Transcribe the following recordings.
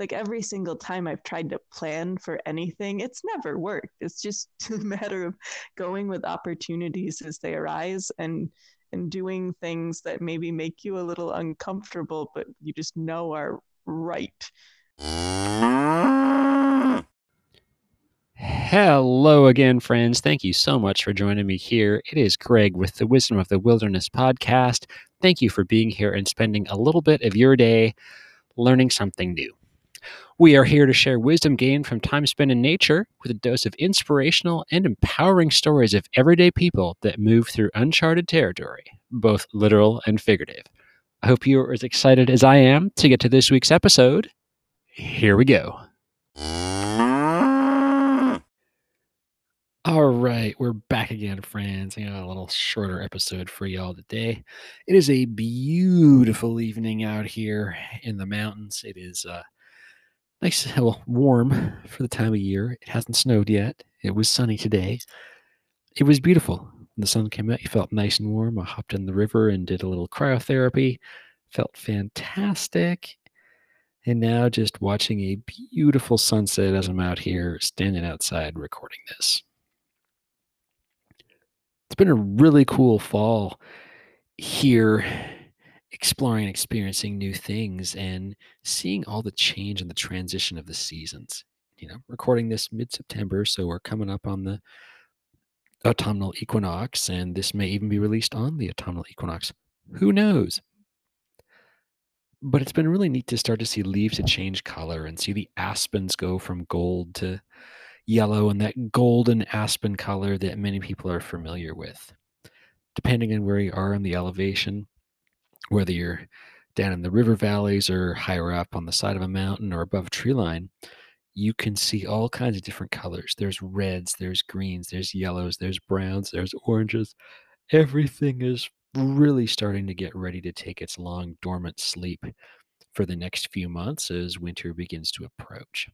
like every single time I've tried to plan for anything, it's never worked. It's just a matter of going with opportunities as they arise and and doing things that maybe make you a little uncomfortable, but you just know are right. Hello again, friends. Thank you so much for joining me here. It is Greg with the Wisdom of the Wilderness podcast. Thank you for being here and spending a little bit of your day learning something new. We are here to share wisdom gained from time spent in nature with a dose of inspirational and empowering stories of everyday people that move through uncharted territory, both literal and figurative. I hope you are as excited as I am to get to this week's episode. Here we go. All right, we're back again, friends. I got a little shorter episode for y'all today. It is a beautiful evening out here in the mountains. It is uh, nice, well, warm for the time of year. It hasn't snowed yet. It was sunny today. It was beautiful. When the sun came out, you felt nice and warm. I hopped in the river and did a little cryotherapy. Felt fantastic. And now just watching a beautiful sunset as I'm out here standing outside recording this. It's been a really cool fall here exploring and experiencing new things and seeing all the change and the transition of the seasons. You know, recording this mid September, so we're coming up on the autumnal equinox, and this may even be released on the autumnal equinox. Who knows? But it's been really neat to start to see leaves to change color and see the aspens go from gold to yellow and that golden aspen color that many people are familiar with. Depending on where you are in the elevation, whether you're down in the river valleys or higher up on the side of a mountain or above tree line, you can see all kinds of different colors. There's reds, there's greens, there's yellows, there's browns, there's oranges. Everything is really starting to get ready to take its long dormant sleep for the next few months as winter begins to approach.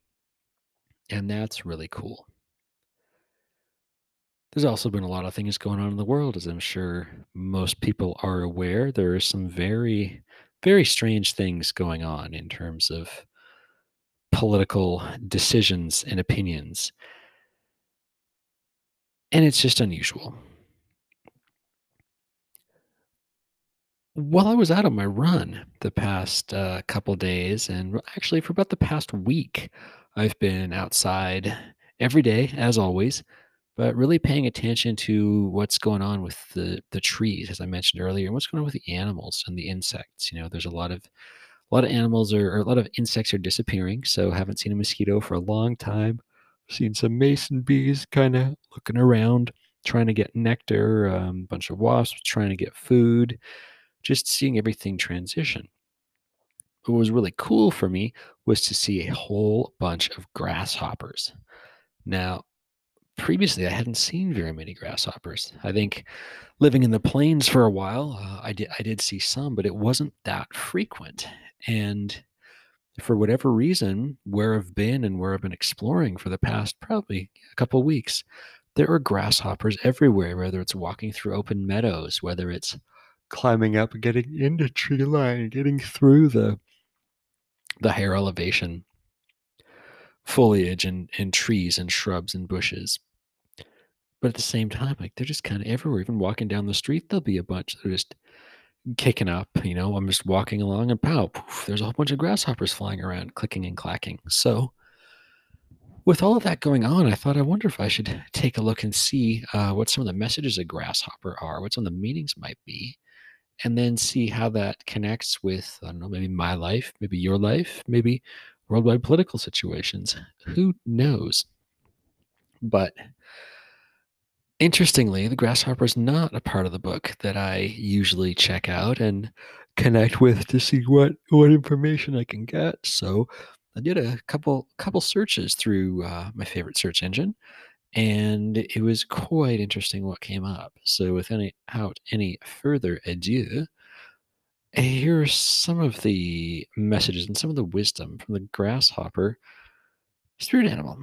And that's really cool. There's also been a lot of things going on in the world, as I'm sure most people are aware. There are some very, very strange things going on in terms of political decisions and opinions. And it's just unusual. While I was out on my run the past uh, couple days, and actually for about the past week, I've been outside every day, as always, but really paying attention to what's going on with the the trees, as I mentioned earlier, and what's going on with the animals and the insects. You know, there's a lot of a lot of animals are, or a lot of insects are disappearing. So haven't seen a mosquito for a long time. Seen some mason bees kind of looking around, trying to get nectar. A um, bunch of wasps trying to get food. Just seeing everything transition. What was really cool for me was to see a whole bunch of grasshoppers. Now, previously I hadn't seen very many grasshoppers. I think living in the plains for a while, uh, I did I did see some, but it wasn't that frequent. And for whatever reason, where I've been and where I've been exploring for the past probably a couple weeks, there are grasshoppers everywhere. Whether it's walking through open meadows, whether it's climbing up, getting into tree line, getting through the the higher elevation foliage and, and trees and shrubs and bushes. But at the same time, like they're just kind of everywhere. Even walking down the street, there'll be a bunch that are just kicking up. You know, I'm just walking along and pow, poof, there's a whole bunch of grasshoppers flying around, clicking and clacking. So, with all of that going on, I thought, I wonder if I should take a look and see uh, what some of the messages of grasshopper are, what some of the meanings might be, and then see how that connects with, I don't know, maybe my life, maybe your life, maybe worldwide political situations. Who knows? But Interestingly, the grasshopper is not a part of the book that I usually check out and connect with to see what what information I can get. So I did a couple couple searches through uh, my favorite search engine, and it was quite interesting what came up. So without any further ado, here are some of the messages and some of the wisdom from the grasshopper spirit animal.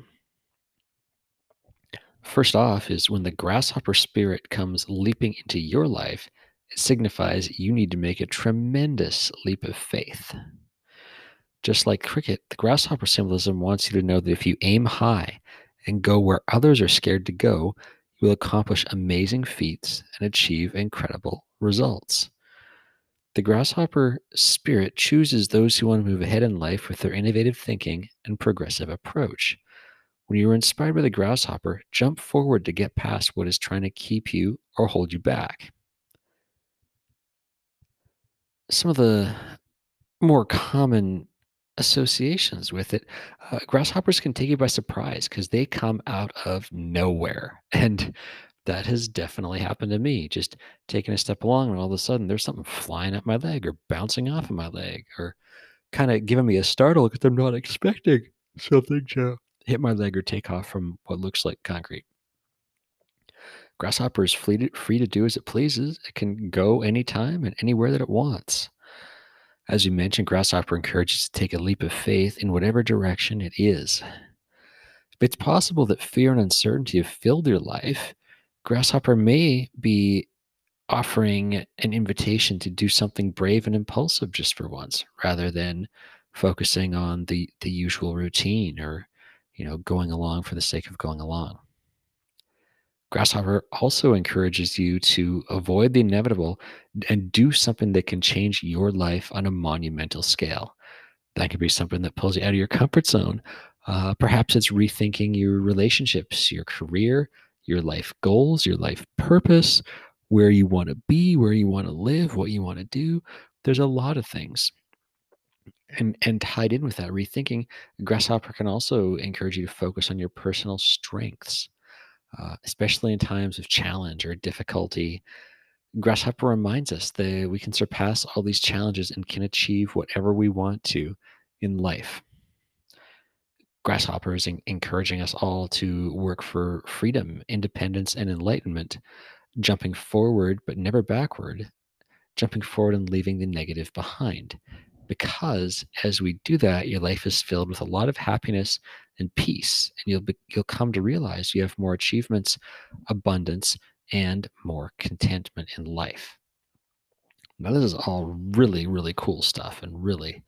First off, is when the grasshopper spirit comes leaping into your life, it signifies you need to make a tremendous leap of faith. Just like cricket, the grasshopper symbolism wants you to know that if you aim high and go where others are scared to go, you will accomplish amazing feats and achieve incredible results. The grasshopper spirit chooses those who want to move ahead in life with their innovative thinking and progressive approach. When you are inspired by the grasshopper, jump forward to get past what is trying to keep you or hold you back. Some of the more common associations with it, uh, grasshoppers can take you by surprise because they come out of nowhere. And that has definitely happened to me. Just taking a step along, and all of a sudden there's something flying at my leg or bouncing off of my leg or kind of giving me a startle because I'm not expecting something to hit my leg or take off from what looks like concrete. Grasshopper is free to, free to do as it pleases. It can go anytime and anywhere that it wants. As you mentioned, Grasshopper encourages to take a leap of faith in whatever direction it is. If it's possible that fear and uncertainty have filled your life, Grasshopper may be offering an invitation to do something brave and impulsive just for once, rather than focusing on the the usual routine or you know going along for the sake of going along. Grasshopper also encourages you to avoid the inevitable and do something that can change your life on a monumental scale. That could be something that pulls you out of your comfort zone. Uh, perhaps it's rethinking your relationships, your career, your life goals, your life purpose, where you want to be, where you want to live, what you want to do. There's a lot of things. And, and tied in with that rethinking, Grasshopper can also encourage you to focus on your personal strengths uh, especially in times of challenge or difficulty. Grasshopper reminds us that we can surpass all these challenges and can achieve whatever we want to in life. Grasshopper is encouraging us all to work for freedom, independence, and enlightenment, jumping forward but never backward, jumping forward and leaving the negative behind. Because as we do that, your life is filled with a lot of happiness and peace and you'll be, you'll come to realize you have more achievements abundance and more contentment in life. Now this is all really really cool stuff and really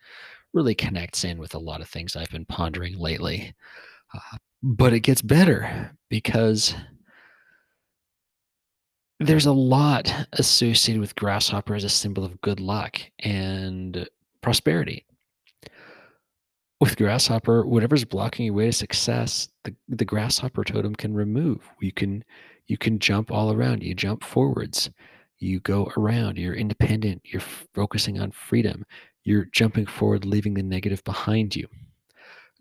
really connects in with a lot of things i've been pondering lately. Uh, but it gets better because there's a lot associated with grasshopper as a symbol of good luck and prosperity. With grasshopper whatever's blocking your way to success the, the grasshopper totem can remove. You can you can jump all around. You jump forwards. You go around. You're independent. You're focusing on freedom. You're jumping forward leaving the negative behind you.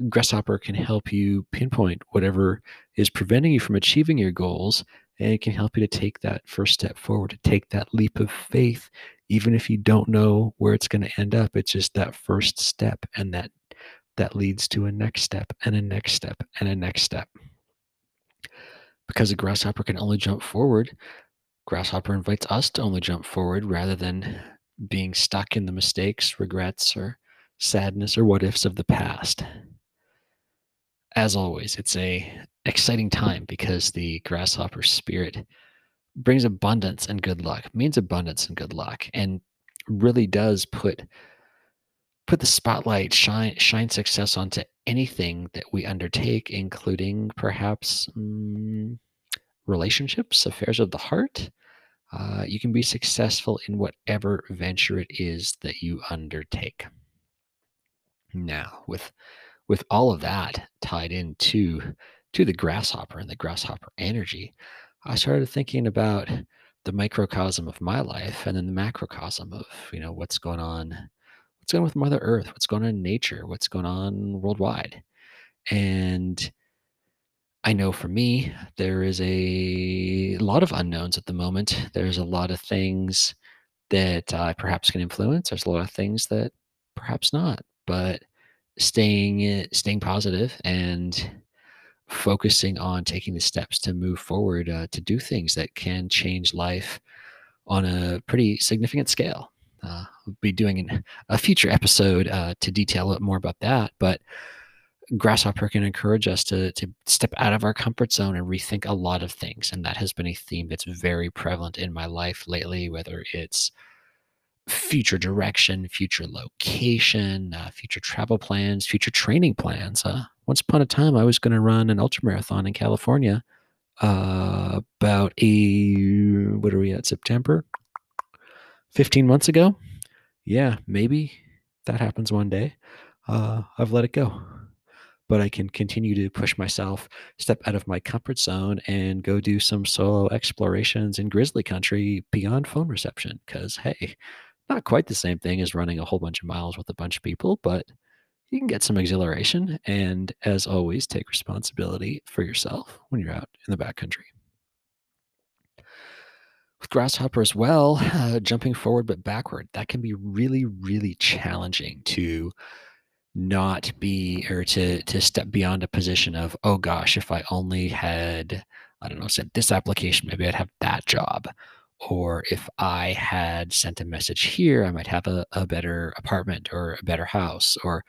Grasshopper can help you pinpoint whatever is preventing you from achieving your goals and it can help you to take that first step forward to take that leap of faith even if you don't know where it's going to end up it's just that first step and that that leads to a next step and a next step and a next step. Because a grasshopper can only jump forward, grasshopper invites us to only jump forward rather than being stuck in the mistakes, regrets, or sadness or what ifs of the past. As always, it's a exciting time because the grasshopper spirit brings abundance and good luck, means abundance and good luck, and really does put put the spotlight, shine shine success onto anything that we undertake, including perhaps um, relationships, affairs of the heart. Uh, you can be successful in whatever venture it is that you undertake. Now, with with all of that tied into to the grasshopper and the grasshopper energy, I started thinking about the microcosm of my life and then the macrocosm of you know what's going on what's going on with Mother Earth, what's going on in nature, what's going on worldwide. And I know for me, there is a lot of unknowns at the moment. There's a lot of things that I perhaps can influence. There's a lot of things that perhaps not. But staying eh, staying positive and focusing on taking the steps to move forward uh, to do things that can change life on a pretty significant scale. Uh, we'll be doing an, a future episode uh, to detail a bit more about that. But Grasshopper can encourage us to, to step out of our comfort zone and rethink a lot of things. And that has been a theme that's very prevalent in my life lately, whether it's future direction, future location, uh, future travel plans, future training plans. Uh, once upon a time, I was going to run an ultra marathon in California. Uh, about a what are we at September? Fifteen months ago. Yeah, maybe that happens one day. Uh, I've let it go but I can continue to push myself, step out of my comfort zone, and go do some solo explorations in grizzly country beyond phone reception. Because, hey, not quite the same thing as running a whole bunch of miles with a bunch of people, but you can get some exhilaration. And as always, take responsibility for yourself when you're out in the backcountry. With Grasshopper as well, uh, jumping forward but backward, that can be really, really challenging to not be or to to step beyond a position of oh gosh if i only had i don't know sent this application maybe i'd have that job or if i had sent a message here i might have a, a better apartment or a better house or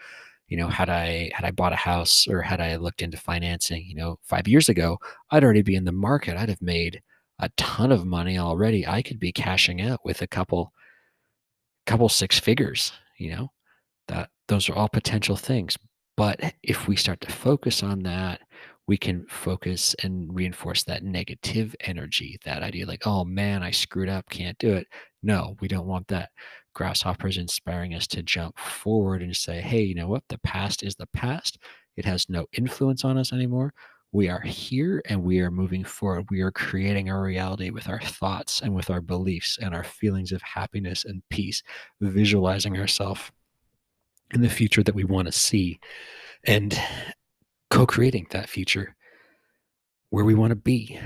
you know had i had i bought a house or had i looked into financing you know five years ago i'd already be in the market i'd have made a ton of money already i could be cashing out with a couple couple six figures you know that those are all potential things. But if we start to focus on that, we can focus and reinforce that negative energy, that idea like, oh man, I screwed up, can't do it. No, we don't want that. Grasshoppers inspiring us to jump forward and say, hey, you know what? The past is the past. It has no influence on us anymore. We are here and we are moving forward. We are creating our reality with our thoughts and with our beliefs and our feelings of happiness and peace, visualizing ourselves in the future that we want to see and co-creating that future where we want to be.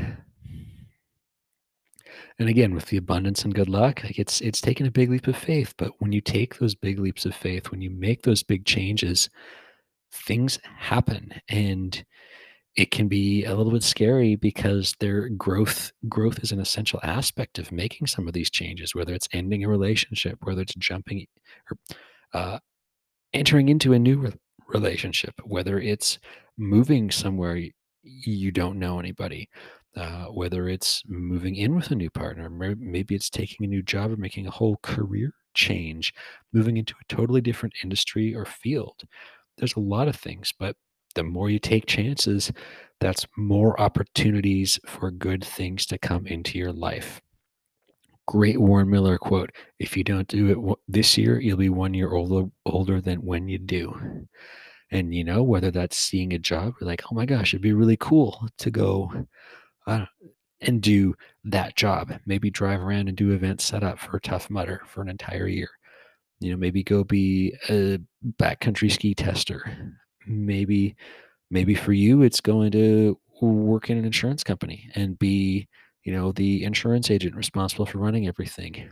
And again with the abundance and good luck like it's it's taken a big leap of faith but when you take those big leaps of faith when you make those big changes things happen. And it can be a little bit scary because their growth growth is an essential aspect of making some of these changes whether it's ending a relationship whether it's jumping or uh, entering into a new re- relationship, whether it's moving somewhere you don't know anybody, uh, whether it's moving in with a new partner, maybe it's taking a new job or making a whole career change, moving into a totally different industry or field. There's a lot of things, but the more you take chances, that's more opportunities for good things to come into your life great Warren Miller quote if you don't do it this year, you'll be one year older, older than when you do. And, you know, whether that's seeing a job, you're like, oh my gosh, it'd be really cool to go uh, and do that job. Maybe drive around and do events set up for a Tough Mudder for an entire year. You know, maybe go be a backcountry ski tester. Maybe, maybe for you, it's going to work in an insurance company and be you know, the insurance agent responsible for running everything.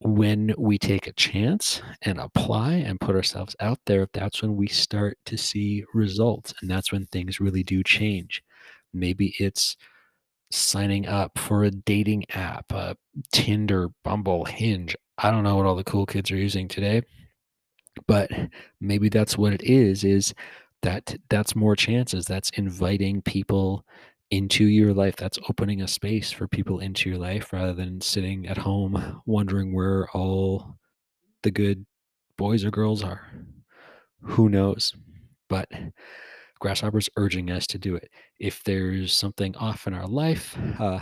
When we take a chance and apply and put ourselves out there, that's when we start to see results. And that's when things really do change. Maybe it's signing up for a dating app, uh, Tinder, Bumble, Hinge. I don't know what all the cool kids are using today, but maybe that's what it is, is that that's more chances. That's inviting people into your life that's opening a space for people into your life rather than sitting at home wondering where all the good boys or girls are. Who knows? But grasshopper's urging us to do it. If there's something off in our life uh,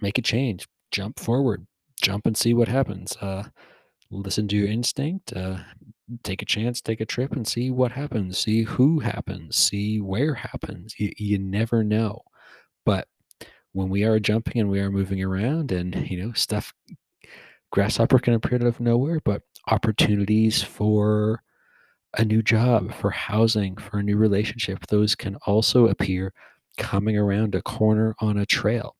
make a change. Jump forward. Jump and see what happens. Uh, listen to your instinct. Uh, take a chance, take a trip and see what happens, see who happens, see where happens. You, you never know. But when we are jumping and we are moving around and, you know, stuff, grasshopper can appear out of nowhere, but opportunities for a new job, for housing, for a new relationship, those can also appear coming around a corner on a trail,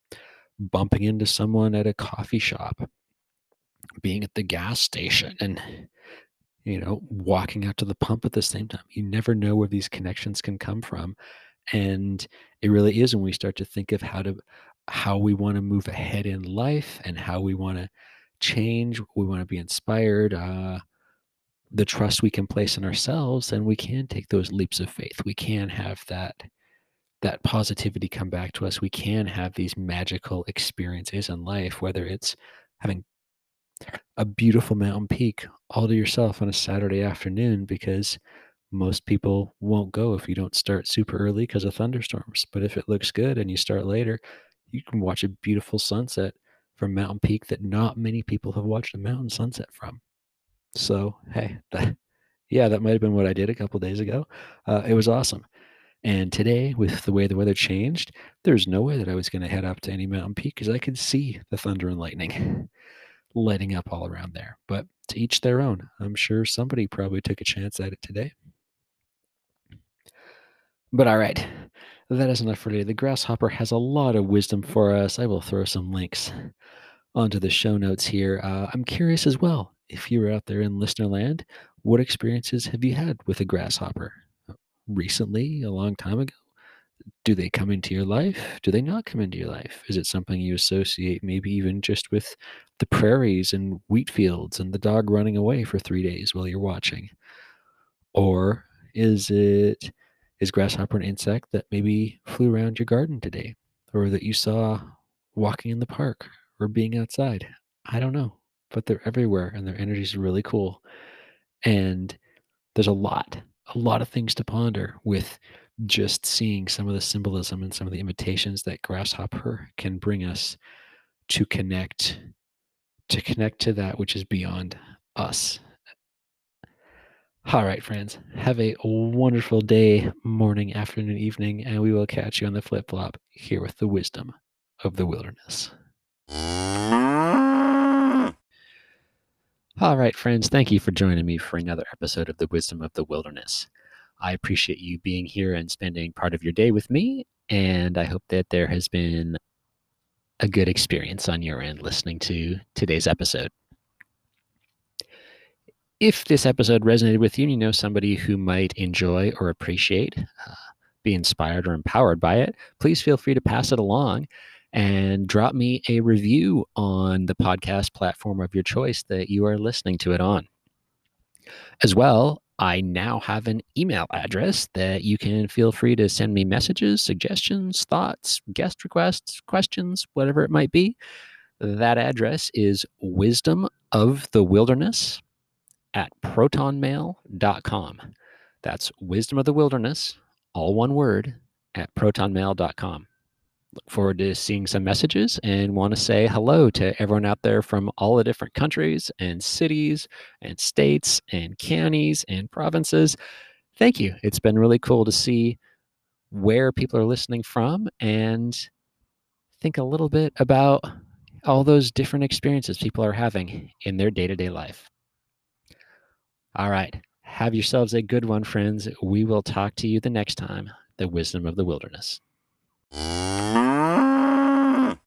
bumping into someone at a coffee shop, being at the gas station and you know, walking out to the pump at the same time. You never know where these connections can come from. And it really is when we start to think of how to how we want to move ahead in life and how we want to change, we want to be inspired, uh, the trust we can place in ourselves, and we can take those leaps of faith. We can have that that positivity come back to us. We can have these magical experiences in life, whether it's having a beautiful mountain peak all to yourself on a Saturday afternoon because most people won't go if you don't start super early because of thunderstorms. But if it looks good and you start later, you can watch a beautiful sunset from Mountain Peak that not many people have watched a mountain sunset from. So, hey, that, yeah, that might have been what I did a couple days ago. Uh, it was awesome. And today, with the way the weather changed, there's no way that I was going to head up to any mountain peak because I could see the thunder and lightning lighting up all around there. But to each their own. I'm sure somebody probably took a chance at it today. But all right, that is enough for today. The grasshopper has a lot of wisdom for us. I will throw some links onto the show notes here. Uh, I'm curious as well if you're out there in listener land, what experiences have you had with a grasshopper? Recently, a long time ago? Do they come into your life? Do they not come into your life? Is it something you associate maybe even just with the prairies and wheat fields and the dog running away for three days while you're watching? Or is it is grasshopper an insect that maybe flew around your garden today or that you saw walking in the park or being outside? I don't know, but they're everywhere and their energy is really cool. And there's a lot, a lot of things to ponder with just seeing some of the symbolism and some of the invitations that grasshopper can bring us to connect to connect to that which is beyond us all right, friends. Have a wonderful day, morning, afternoon, evening, and we will catch you on the flip flop here with the wisdom of the wilderness. All right, friends. Thank you for joining me for another episode of the Wisdom of the Wilderness. I appreciate you being here and spending part of your day with me, and I hope that there has been a good experience on your end listening to today's episode if this episode resonated with you and you know somebody who might enjoy or appreciate, uh, be inspired or empowered by it, please feel free to pass it along and drop me a review on the podcast platform of your choice that you are listening to it on. As well, I now have an email address that you can feel free to send me messages, suggestions, thoughts, guest requests, questions, whatever it might be. That address is wisdom of the wilderness at protonmail.com. That's Wisdom of the Wilderness, all one word, at protonmail.com. Look forward to seeing some messages and want to say hello to everyone out there from all the different countries and cities and states and counties and provinces. Thank you. It's been really cool to see where people are listening from and think a little bit about all those different experiences people are having in their day to day life. All right. Have yourselves a good one, friends. We will talk to you the next time. The wisdom of the wilderness.